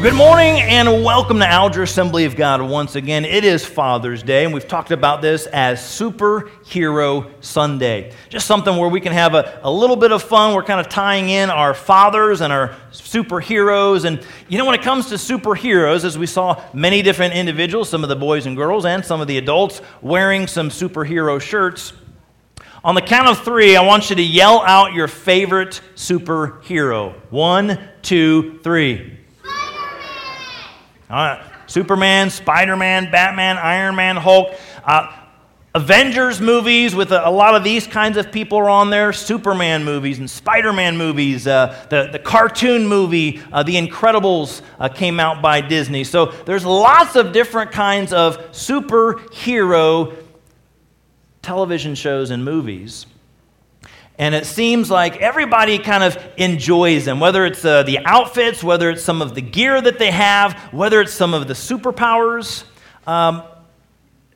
Well, good morning and welcome to Alger Assembly of God once again. It is Father's Day, and we've talked about this as Superhero Sunday. Just something where we can have a, a little bit of fun. We're kind of tying in our fathers and our superheroes. And you know, when it comes to superheroes, as we saw many different individuals, some of the boys and girls and some of the adults wearing some superhero shirts. On the count of three, I want you to yell out your favorite superhero. One, two, three. Superman, Spider Man, Batman, Iron Man, Hulk. Uh, Avengers movies with a, a, lot of these kinds of people are on there. Superman movies and Spider Man movies. Uh, the, the cartoon movie, uh, The Incredibles, uh, came out by Disney. So there's lots of different kinds of superhero television shows and movies. And it seems like everybody kind of enjoys them, whether it's uh, the outfits, whether it's some of the gear that they have, whether it's some of the superpowers. Um,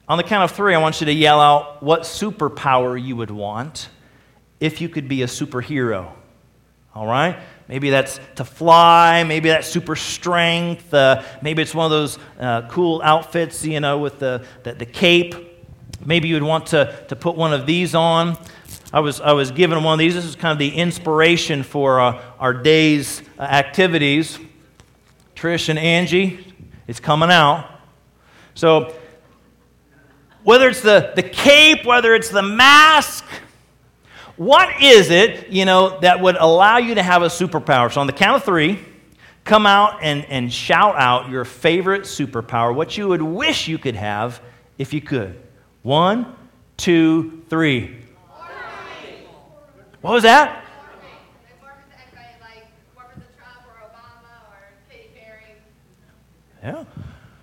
on the count of three, I want you to yell out what superpower you would want if you could be a superhero. All right? Maybe that's to fly. Maybe that's super strength. Uh, maybe it's one of those uh, cool outfits, you know, with the, the, the cape. Maybe you'd want to, to put one of these on. I was, I was given one of these. This is kind of the inspiration for uh, our day's uh, activities. Trish and Angie, it's coming out. So, whether it's the, the cape, whether it's the mask, what is it, you know, that would allow you to have a superpower? So, on the count of three, come out and, and shout out your favorite superpower, what you would wish you could have if you could. One, two, three. What was that? Yeah.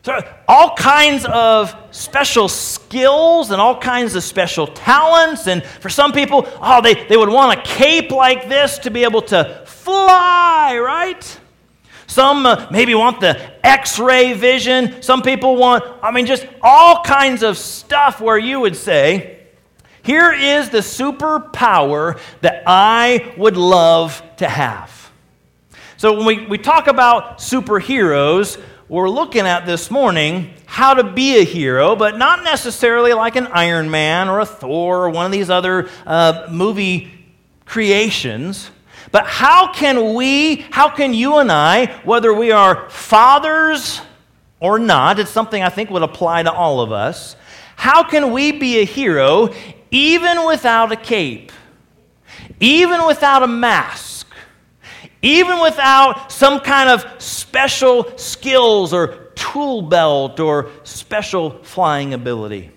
So, all kinds of special skills and all kinds of special talents. And for some people, oh, they, they would want a cape like this to be able to fly, right? Some uh, maybe want the x ray vision. Some people want, I mean, just all kinds of stuff where you would say, here is the superpower that I would love to have. So, when we, we talk about superheroes, we're looking at this morning how to be a hero, but not necessarily like an Iron Man or a Thor or one of these other uh, movie creations. But how can we, how can you and I, whether we are fathers or not, it's something I think would apply to all of us, how can we be a hero even without a cape, even without a mask, even without some kind of special skills or tool belt or special flying ability.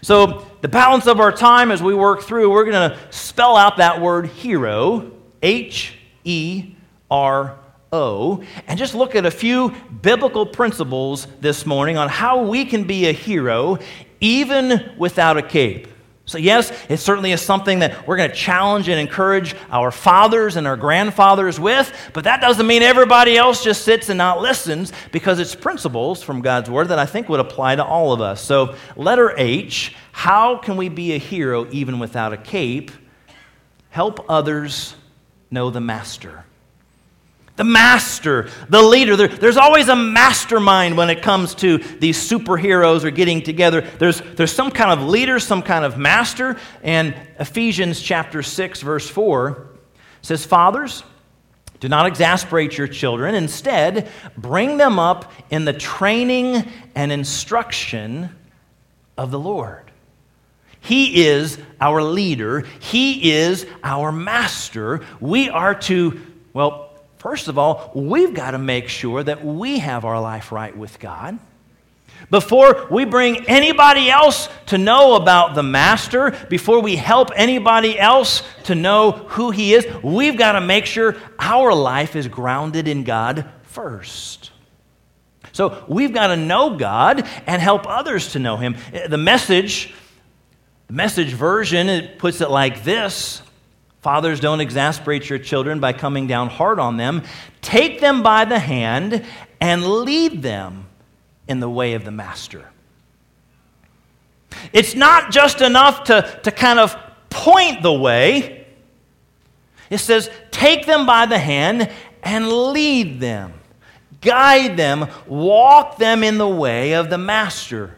So, the balance of our time as we work through, we're going to spell out that word hero, H E R O, and just look at a few biblical principles this morning on how we can be a hero even without a cape. So, yes, it certainly is something that we're going to challenge and encourage our fathers and our grandfathers with, but that doesn't mean everybody else just sits and not listens because it's principles from God's Word that I think would apply to all of us. So, letter H how can we be a hero even without a cape? Help others know the Master the master, the leader. There, there's always a mastermind when it comes to these superheroes or getting together. There's, there's some kind of leader, some kind of master. And Ephesians chapter 6, verse 4 says, Fathers, do not exasperate your children. Instead, bring them up in the training and instruction of the Lord. He is our leader, He is our master. We are to, well, First of all, we've got to make sure that we have our life right with God. Before we bring anybody else to know about the Master, before we help anybody else to know who He is, we've got to make sure our life is grounded in God first. So we've got to know God and help others to know Him. The message, the message version, it puts it like this Fathers, don't exasperate your children by coming down hard on them. Take them by the hand and lead them in the way of the master. It's not just enough to, to kind of point the way, it says, take them by the hand and lead them. guide them, walk them in the way of the master.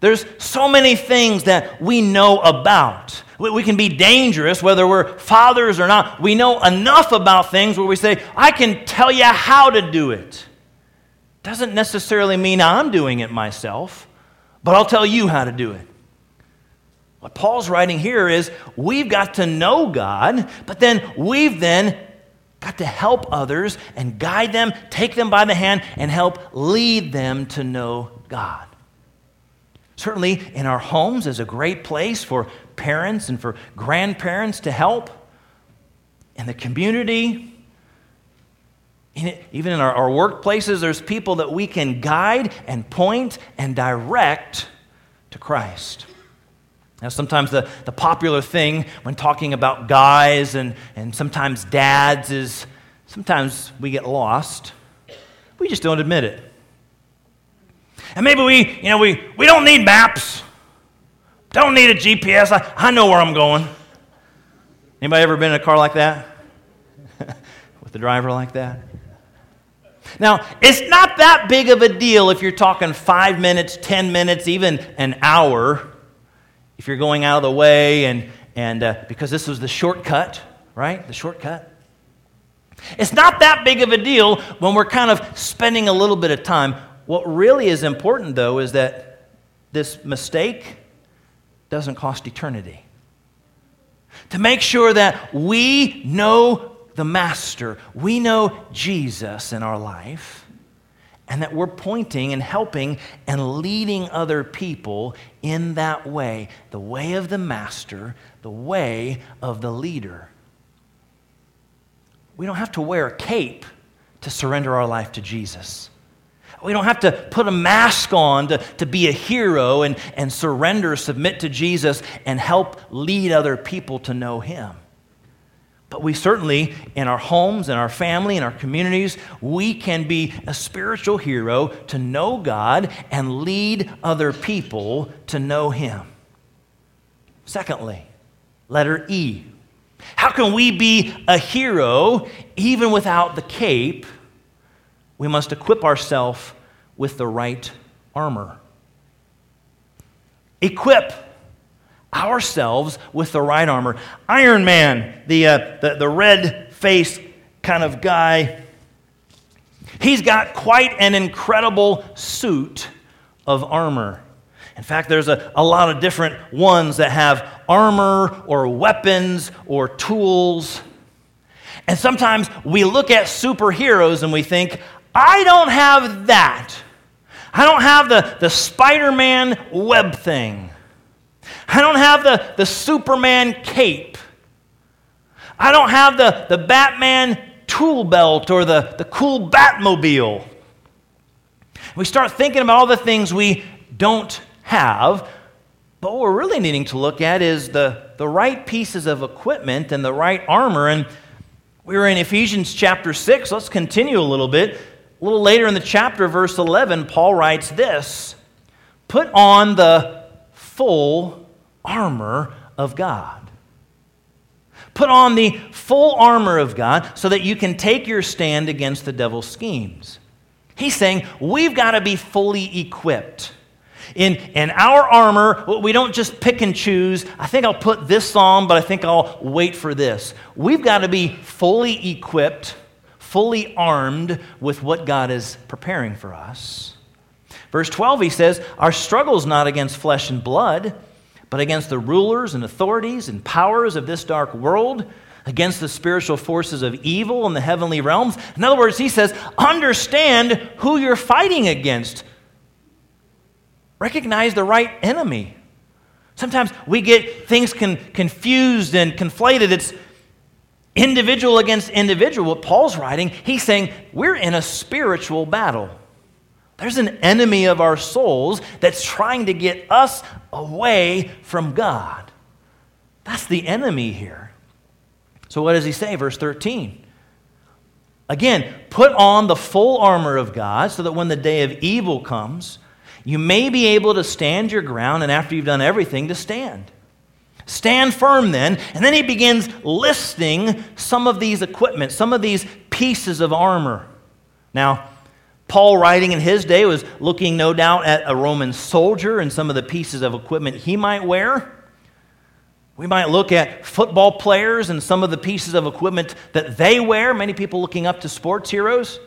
There's so many things that we know about. We can be dangerous whether we're fathers or not. We know enough about things where we say, I can tell you how to do it. Doesn't necessarily mean I'm doing it myself, but I'll tell you how to do it. What Paul's writing here is we've got to know God, but then we've then got to help others and guide them, take them by the hand, and help lead them to know God. Certainly, in our homes is a great place for parents and for grandparents to help. In the community, in even in our, our workplaces, there's people that we can guide and point and direct to Christ. Now, sometimes the, the popular thing when talking about guys and, and sometimes dads is sometimes we get lost. We just don't admit it. And maybe we, you know, we, we don't need maps. Don't need a GPS. I, I know where I'm going. Anybody ever been in a car like that? With a driver like that? Now, it's not that big of a deal if you're talking five minutes, 10 minutes, even an hour if you're going out of the way, and, and uh, because this was the shortcut, right? The shortcut. It's not that big of a deal when we're kind of spending a little bit of time. What really is important, though, is that this mistake doesn't cost eternity. To make sure that we know the Master, we know Jesus in our life, and that we're pointing and helping and leading other people in that way the way of the master, the way of the leader. We don't have to wear a cape to surrender our life to Jesus. We don't have to put a mask on to, to be a hero and, and surrender, submit to Jesus, and help lead other people to know Him. But we certainly, in our homes, in our family, in our communities, we can be a spiritual hero to know God and lead other people to know Him. Secondly, letter E. How can we be a hero even without the cape? We must equip ourselves with the right armor. Equip ourselves with the right armor. Iron Man, the, uh, the, the red face kind of guy, he's got quite an incredible suit of armor. In fact, there's a, a lot of different ones that have armor or weapons or tools. And sometimes we look at superheroes and we think, I don't have that. I don't have the, the Spider Man web thing. I don't have the, the Superman cape. I don't have the, the Batman tool belt or the, the cool Batmobile. We start thinking about all the things we don't have, but what we're really needing to look at is the, the right pieces of equipment and the right armor. And we were in Ephesians chapter 6. Let's continue a little bit. A little later in the chapter, verse 11, Paul writes this Put on the full armor of God. Put on the full armor of God so that you can take your stand against the devil's schemes. He's saying we've got to be fully equipped. In, in our armor, we don't just pick and choose. I think I'll put this on, but I think I'll wait for this. We've got to be fully equipped, fully armed with what God is preparing for us. Verse 12, he says, Our struggle is not against flesh and blood but against the rulers and authorities and powers of this dark world, against the spiritual forces of evil in the heavenly realms. In other words, he says, understand who you're fighting against. Recognize the right enemy. Sometimes we get things con- confused and conflated. It's individual against individual. What Paul's writing, he's saying we're in a spiritual battle. There's an enemy of our souls that's trying to get us away from God. That's the enemy here. So, what does he say? Verse 13. Again, put on the full armor of God so that when the day of evil comes, you may be able to stand your ground, and after you've done everything, to stand. Stand firm then. And then he begins listing some of these equipment, some of these pieces of armor. Now, Paul, writing in his day, was looking no doubt at a Roman soldier and some of the pieces of equipment he might wear. We might look at football players and some of the pieces of equipment that they wear, many people looking up to sports heroes.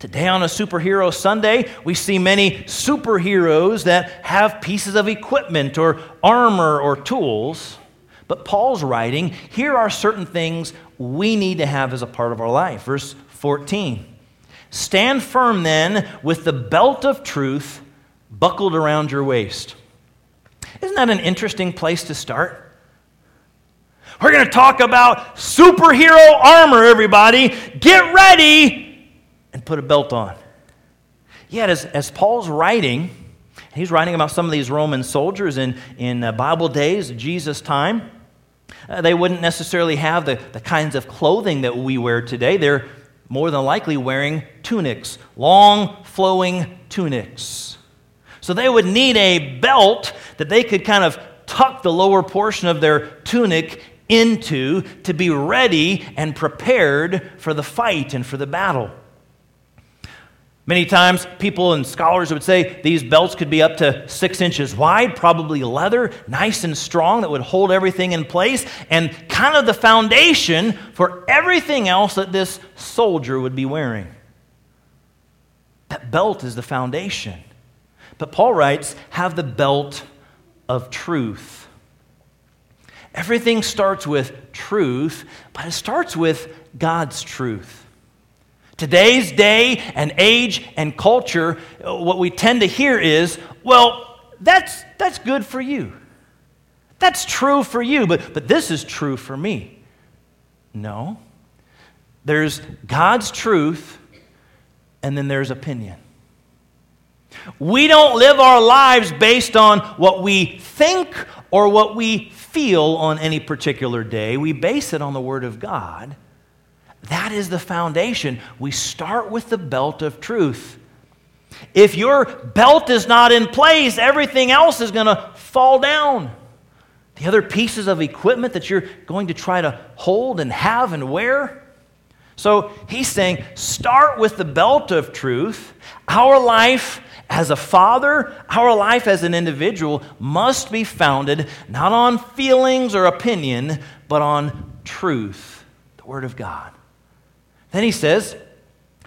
Today, on a Superhero Sunday, we see many superheroes that have pieces of equipment or armor or tools. But Paul's writing, here are certain things we need to have as a part of our life. Verse 14 Stand firm then with the belt of truth buckled around your waist. Isn't that an interesting place to start? We're going to talk about superhero armor, everybody. Get ready and put a belt on. Yet, as, as Paul's writing, he's writing about some of these Roman soldiers in, in uh, Bible days, Jesus' time. Uh, they wouldn't necessarily have the, the kinds of clothing that we wear today. They're more than likely wearing tunics, long flowing tunics. So they would need a belt that they could kind of tuck the lower portion of their tunic into to be ready and prepared for the fight and for the battle. Many times, people and scholars would say these belts could be up to six inches wide, probably leather, nice and strong, that would hold everything in place, and kind of the foundation for everything else that this soldier would be wearing. That belt is the foundation. But Paul writes, have the belt of truth. Everything starts with truth, but it starts with God's truth. Today's day and age and culture, uh, what we tend to hear is, well, that's, that's good for you. That's true for you, but, but this is true for me. No. There's God's truth, and then there's opinion. We don't live our lives based on what we think or what we feel on any particular day. We base it on the Word of God. That is the foundation. We start with the belt of truth. If your belt is not in place, everything else is going to fall down. The other pieces of equipment that you're going to try to hold and have and wear. So he's saying, start with the belt of truth. Our life as a father, our life as an individual must be founded not on feelings or opinion, but on truth, the Word of God. Then he says,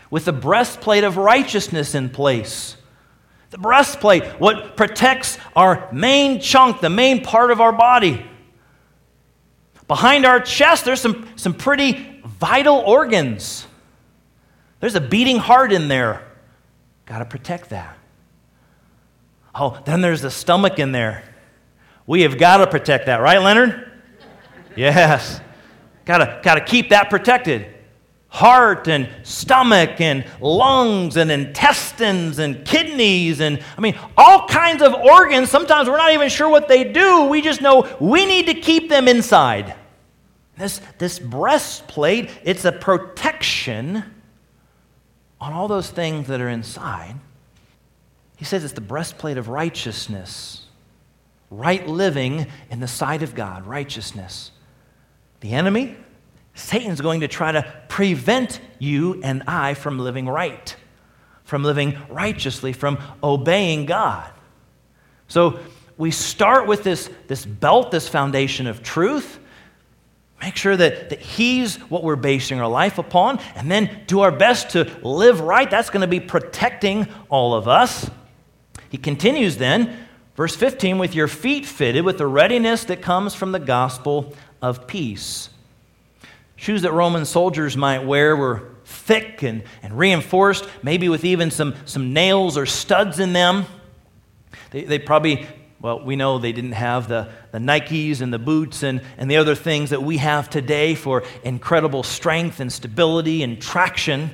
with the breastplate of righteousness in place. The breastplate, what protects our main chunk, the main part of our body. Behind our chest, there's some, some pretty vital organs. There's a beating heart in there. Got to protect that. Oh, then there's the stomach in there. We have got to protect that, right, Leonard? Yes. Gotta, gotta keep that protected. Heart and stomach and lungs and intestines and kidneys and, I mean, all kinds of organs. Sometimes we're not even sure what they do. We just know we need to keep them inside. This, this breastplate, it's a protection on all those things that are inside. He says it's the breastplate of righteousness, right living in the sight of God, righteousness. The enemy, Satan's going to try to prevent you and I from living right, from living righteously, from obeying God. So we start with this, this belt, this foundation of truth. Make sure that, that He's what we're basing our life upon, and then do our best to live right. That's going to be protecting all of us. He continues then, verse 15, with your feet fitted with the readiness that comes from the gospel of peace. Shoes that Roman soldiers might wear were thick and, and reinforced, maybe with even some, some nails or studs in them. They, they probably, well, we know they didn't have the, the Nikes and the boots and, and the other things that we have today for incredible strength and stability and traction.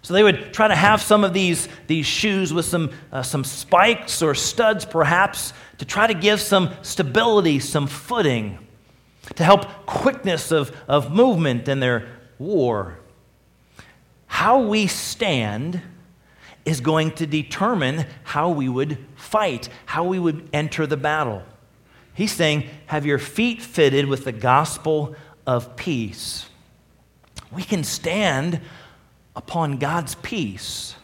So they would try to have some of these, these shoes with some, uh, some spikes or studs, perhaps, to try to give some stability, some footing, to help quickness of, of movement in their war. How we stand is going to determine how we would fight, how we would enter the battle. He's saying, have your feet fitted with the gospel of peace. We can stand upon God's peace.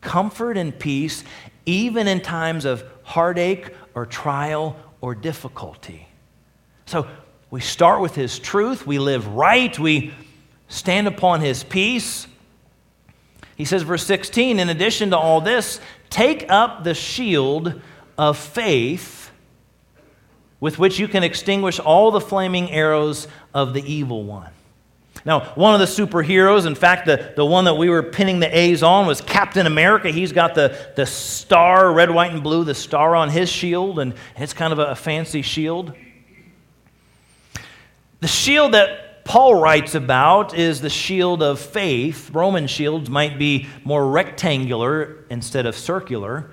Comfort and peace, even in times of heartache or trial or difficulty. So we start with His truth, we live right, we stand upon His peace. He says, verse 16, in addition to all this, take up the shield of faith with which you can extinguish all the flaming arrows of the evil one. Now, one of the superheroes, in fact, the, the one that we were pinning the A's on was Captain America. He's got the, the star, red, white, and blue, the star on his shield, and it's kind of a, a fancy shield. The shield that Paul writes about is the shield of faith. Roman shields might be more rectangular instead of circular,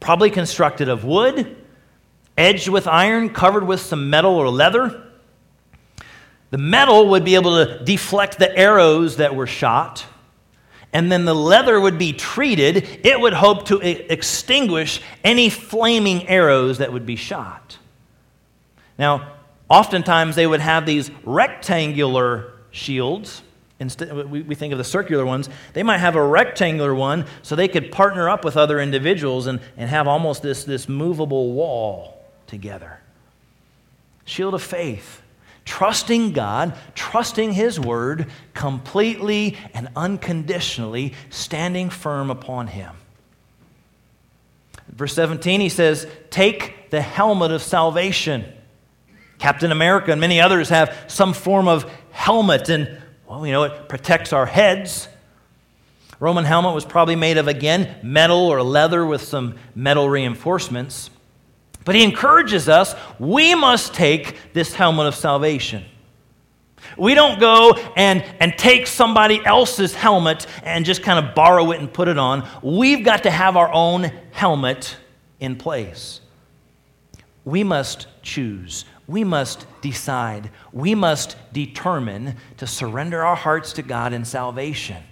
probably constructed of wood, edged with iron, covered with some metal or leather. The metal would be able to deflect the arrows that were shot, and then the leather would be treated. It would hope to extinguish any flaming arrows that would be shot. Now, oftentimes they would have these rectangular shields. Instead, we think of the circular ones. They might have a rectangular one so they could partner up with other individuals and, and have almost this, this movable wall together. Shield of faith trusting God, trusting His word, completely and unconditionally standing firm upon Him. Verse 17, he says, Take the helmet of salvation. Captain America and many others have some form of helmet, and, well, you know, it protects our heads. Roman helmet was probably made of, again, metal or leather with some metal reinforcements. But he encourages us we must take this helmet of salvation. We don't go and, and take somebody else's helmet and just kind of borrow it and put it on. We've got to have our own helmet in place. We must choose. We must decide. We must determine to surrender our hearts to God in salvation.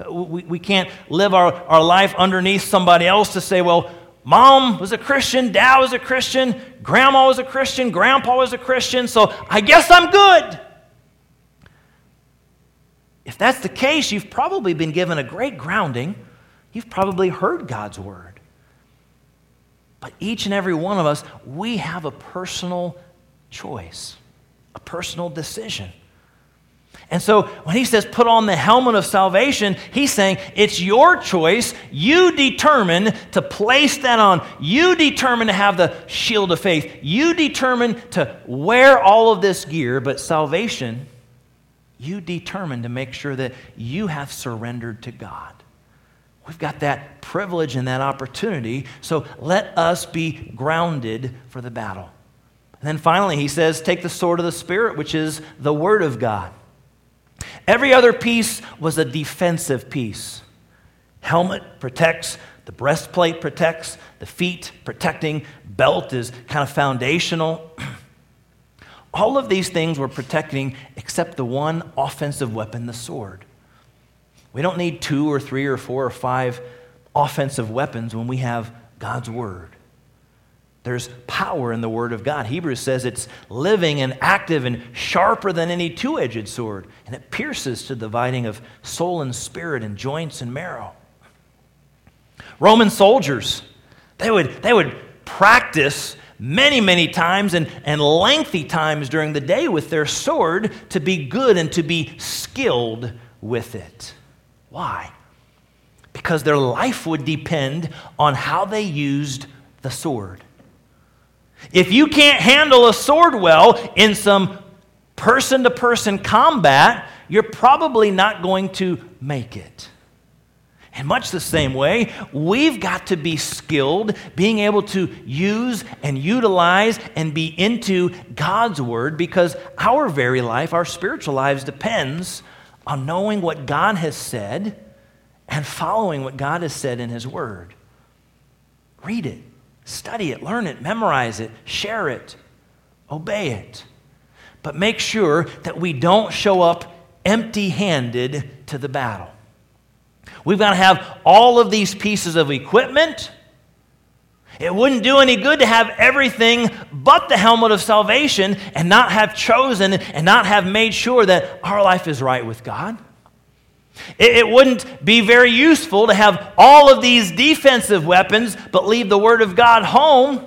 Uh, we, we can't live our, our life underneath somebody else to say, well, Mom was a Christian, dad was a Christian, grandma was a Christian, grandpa was a Christian, so I guess I'm good. If that's the case, you've probably been given a great grounding. You've probably heard God's word. But each and every one of us, we have a personal choice, a personal decision. And so when he says put on the helmet of salvation, he's saying it's your choice. You determine to place that on. You determine to have the shield of faith. You determine to wear all of this gear, but salvation, you determine to make sure that you have surrendered to God. We've got that privilege and that opportunity, so let us be grounded for the battle. And then finally, he says, take the sword of the Spirit, which is the Word of God. Every other piece was a defensive piece. Helmet protects, the breastplate protects, the feet protecting, belt is kind of foundational. All of these things were protecting except the one offensive weapon, the sword. We don't need two or three or four or five offensive weapons when we have God's word. There's power in the Word of God. Hebrews says it's living and active and sharper than any two edged sword, and it pierces to the dividing of soul and spirit and joints and marrow. Roman soldiers, they would, they would practice many, many times and, and lengthy times during the day with their sword to be good and to be skilled with it. Why? Because their life would depend on how they used the sword. If you can't handle a sword well in some person to person combat, you're probably not going to make it. In much the same way, we've got to be skilled, being able to use and utilize and be into God's Word because our very life, our spiritual lives, depends on knowing what God has said and following what God has said in His Word. Read it, Study it, learn it, memorize it, share it, obey it. But make sure that we don't show up empty handed to the battle. We've got to have all of these pieces of equipment. It wouldn't do any good to have everything but the helmet of salvation and not have chosen and not have made sure that our life is right with God. It, it wouldn't be very useful to have all of these defensive weapons, but leave the Word of God home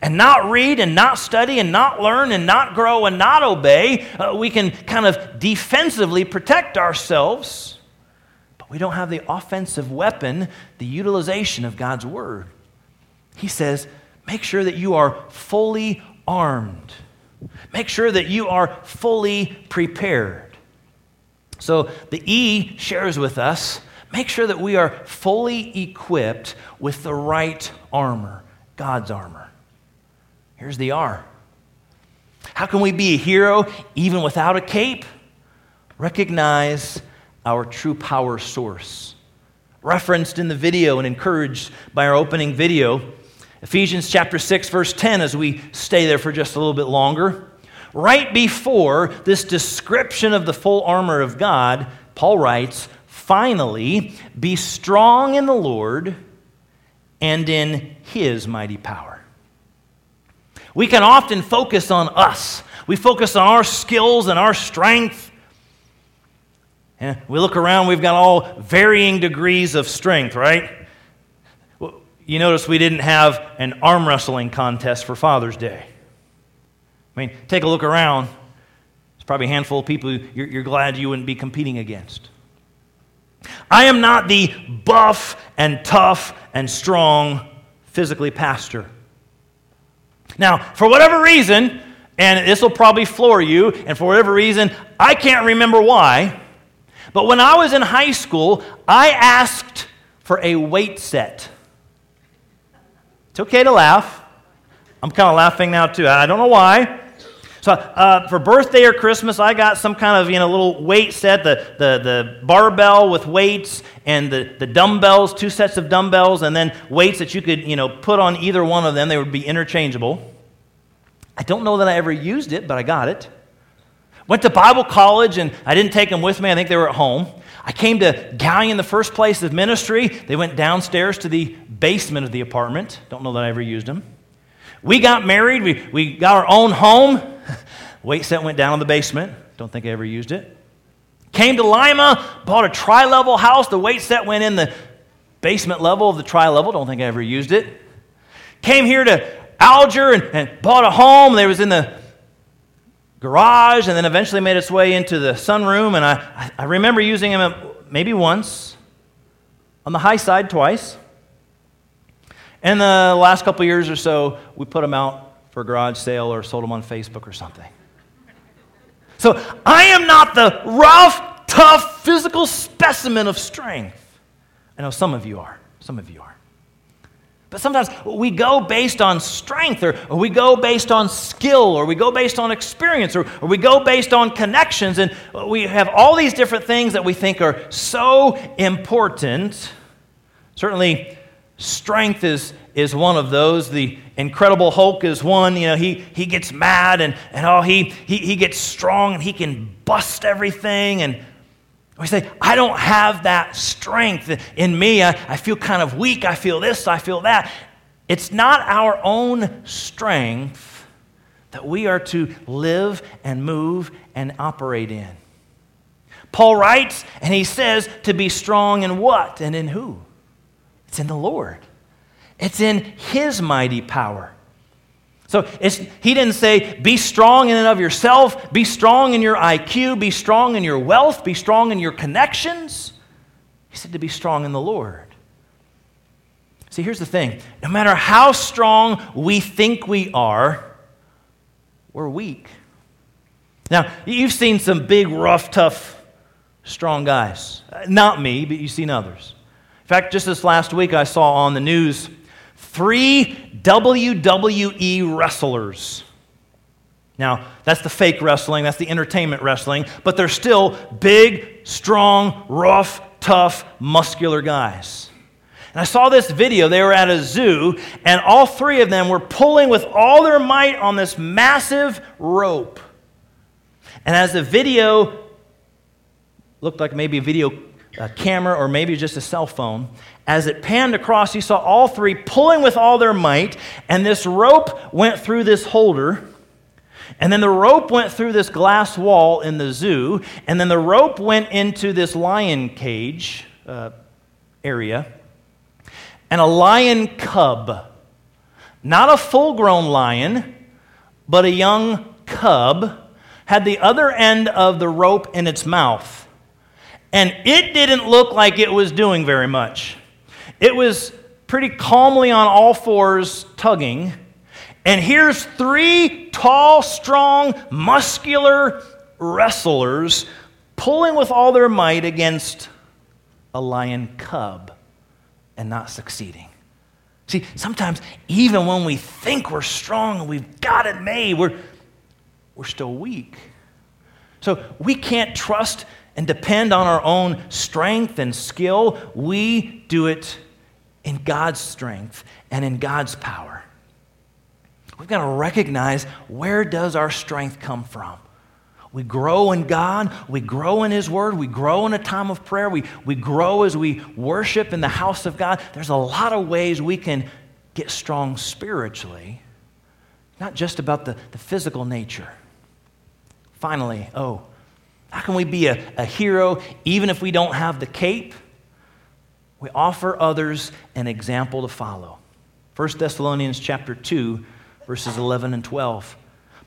and not read and not study and not learn and not grow and not obey. Uh, we can kind of defensively protect ourselves, but we don't have the offensive weapon, the utilization of God's Word. He says, make sure that you are fully armed. Make sure that you are fully prepared. So the E shares with us make sure that we are fully equipped with the right armor, God's armor. Here's the R. How can we be a hero even without a cape? Recognize our true power source. Referenced in the video and encouraged by our opening video, Ephesians chapter 6 verse 10 as we stay there for just a little bit longer. Right before this description of the full armor of God, Paul writes, Finally, be strong in the Lord and in his mighty power. We can often focus on us. We focus on our skills and our strength. And we look around, we've got all varying degrees of strength, right? You notice we didn't have an arm wrestling contest for Father's Day. I mean, take a look around. There's probably a handful of people you're, you're glad you wouldn't be competing against. I am not the buff and tough and strong physically pastor. Now, for whatever reason, and this will probably floor you, and for whatever reason, I can't remember why, but when I was in high school, I asked for a weight set. It's okay to laugh. I'm kind of laughing now, too. I don't know why. So uh, for birthday or Christmas, I got some kind of you know little weight set, the, the, the barbell with weights and the, the dumbbells, two sets of dumbbells, and then weights that you could you know put on either one of them. They would be interchangeable. I don't know that I ever used it, but I got it. Went to Bible college and I didn't take them with me. I think they were at home. I came to Galion the first place of ministry. They went downstairs to the basement of the apartment. Don't know that I ever used them. We got married. We, we got our own home. Weight set went down in the basement. Don't think I ever used it. Came to Lima, bought a tri level house. The weight set went in the basement level of the tri level. Don't think I ever used it. Came here to Alger and, and bought a home. There was in the garage and then eventually made its way into the sunroom. And I, I remember using them uh, maybe once, on the high side twice. And the last couple years or so, we put them out for garage sale or sold them on Facebook or something. So I am not the rough, tough, physical specimen of strength. I know some of you are. Some of you are. But sometimes we go based on strength, or, or, we go based on skill, or we go based on experience, or, or we go based on connections, and we have all these different things that we think are so important. Certainly, strength is, is one of those. The Incredible Hulk is one. You know, he, he gets mad and, and oh, he, he, he gets strong and he can bust everything. And we say, I don't have that strength in me. I, I feel kind of weak. I feel this. I feel that. It's not our own strength that we are to live and move and operate in. Paul writes and he says to be strong in what and in who? It's in the Lord, it's in His mighty power. So he didn't say, be strong in and of yourself, be strong in your IQ, be strong in your wealth, be strong in your connections. He said to be strong in the Lord. See, here's the thing no matter how strong we think we are, we're weak. Now, you've seen some big, rough, tough, strong guys. Uh, not me, but you've seen others. In fact, just this last week, I saw on the news three WWE wrestlers. Now, that's the fake wrestling, that's the entertainment wrestling, but they're still big, strong, rough, tough, muscular guys. And I saw this video. They were at a zoo, and all three of them were pulling with all their might on this massive rope. And as the video looked like maybe a video a camera or maybe just a cell phone, as it panned across, you saw all three pulling with all their might, and this rope went through this holder. And then the rope went through this glass wall in the zoo, and then the rope went into this lion cage uh, area. And a lion cub, not a full grown lion, but a young cub, had the other end of the rope in its mouth. And it didn't look like it was doing very much. It was pretty calmly on all fours tugging. And here's three tall, strong, muscular wrestlers pulling with all their might against a lion cub and not succeeding. See, sometimes even when we think we're strong and we've got it made, we're, we're still weak. So we can't trust and depend on our own strength and skill. We do it in God's strength and in God's power. We've got to recognize where does our strength come from? We grow in God. We grow in His Word. We grow in a time of prayer. We, we grow as we worship in the house of God. There's a lot of ways we can get strong spiritually, not just about the, the physical nature. Finally, oh, how can we be a, a hero even if we don't have the cape? We offer others an example to follow. 1 Thessalonians chapter 2, verses 11 and 12.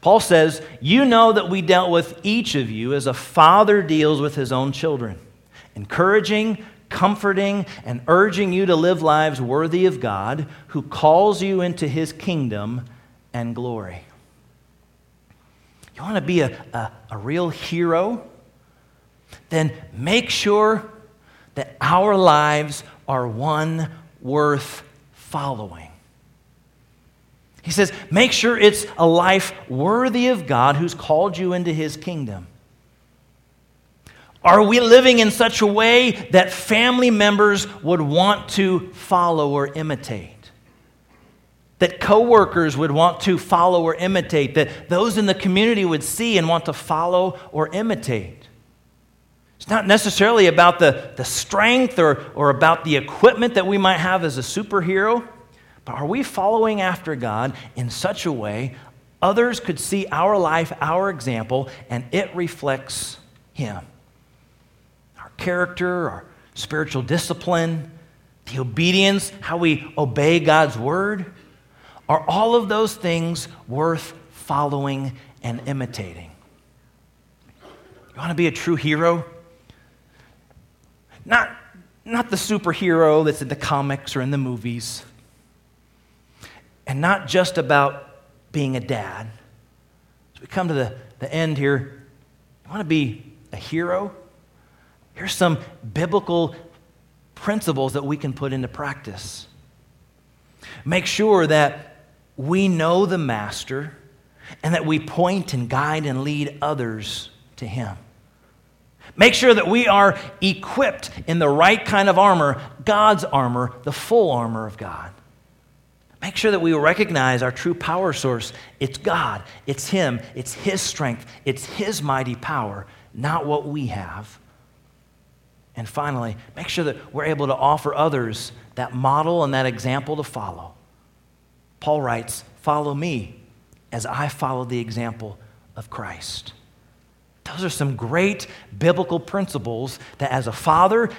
Paul says, You know that we dealt with each of you as a father deals with his own children, encouraging, comforting, and urging you to live lives worthy of God, who calls you into his kingdom and glory. You want to be a, a, a real hero? Then make sure that our lives are one worth following. He says, make sure it's a life worthy of God who's called you into his kingdom. Are we living in such a way that family members would want to follow or imitate? That coworkers would want to follow or imitate? That those in the community would see and want to follow or imitate? It's not necessarily about the, the strength or, or about the equipment that we might have as a superhero. But are we following after God in such a way others could see our life, our example, and it reflects Him? Our character, our spiritual discipline, the obedience, how we obey God's word, are all of those things worth following and imitating? You want to be a true hero? Not, not the superhero that's in the comics or in the movies and not just about being a dad. As we come to the, the end here, you want to be a hero? Here's some biblical principles that we can put into practice. Make sure that we know the Master and that we point and guide and lead others to Him. Make sure that we are equipped in the right kind of armor, God's armor, the full armor of God. Make sure that we recognize our true power source. It's God, it's Him, it's His strength, it's His mighty power, not what we have. And finally, make sure that we're able to offer others that model and that example to follow. Paul writes, Follow me as I follow the example of Christ. Those are some great biblical principles that as a father,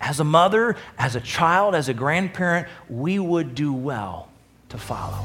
as a mother, as a child, as a grandparent, we would do well to follow.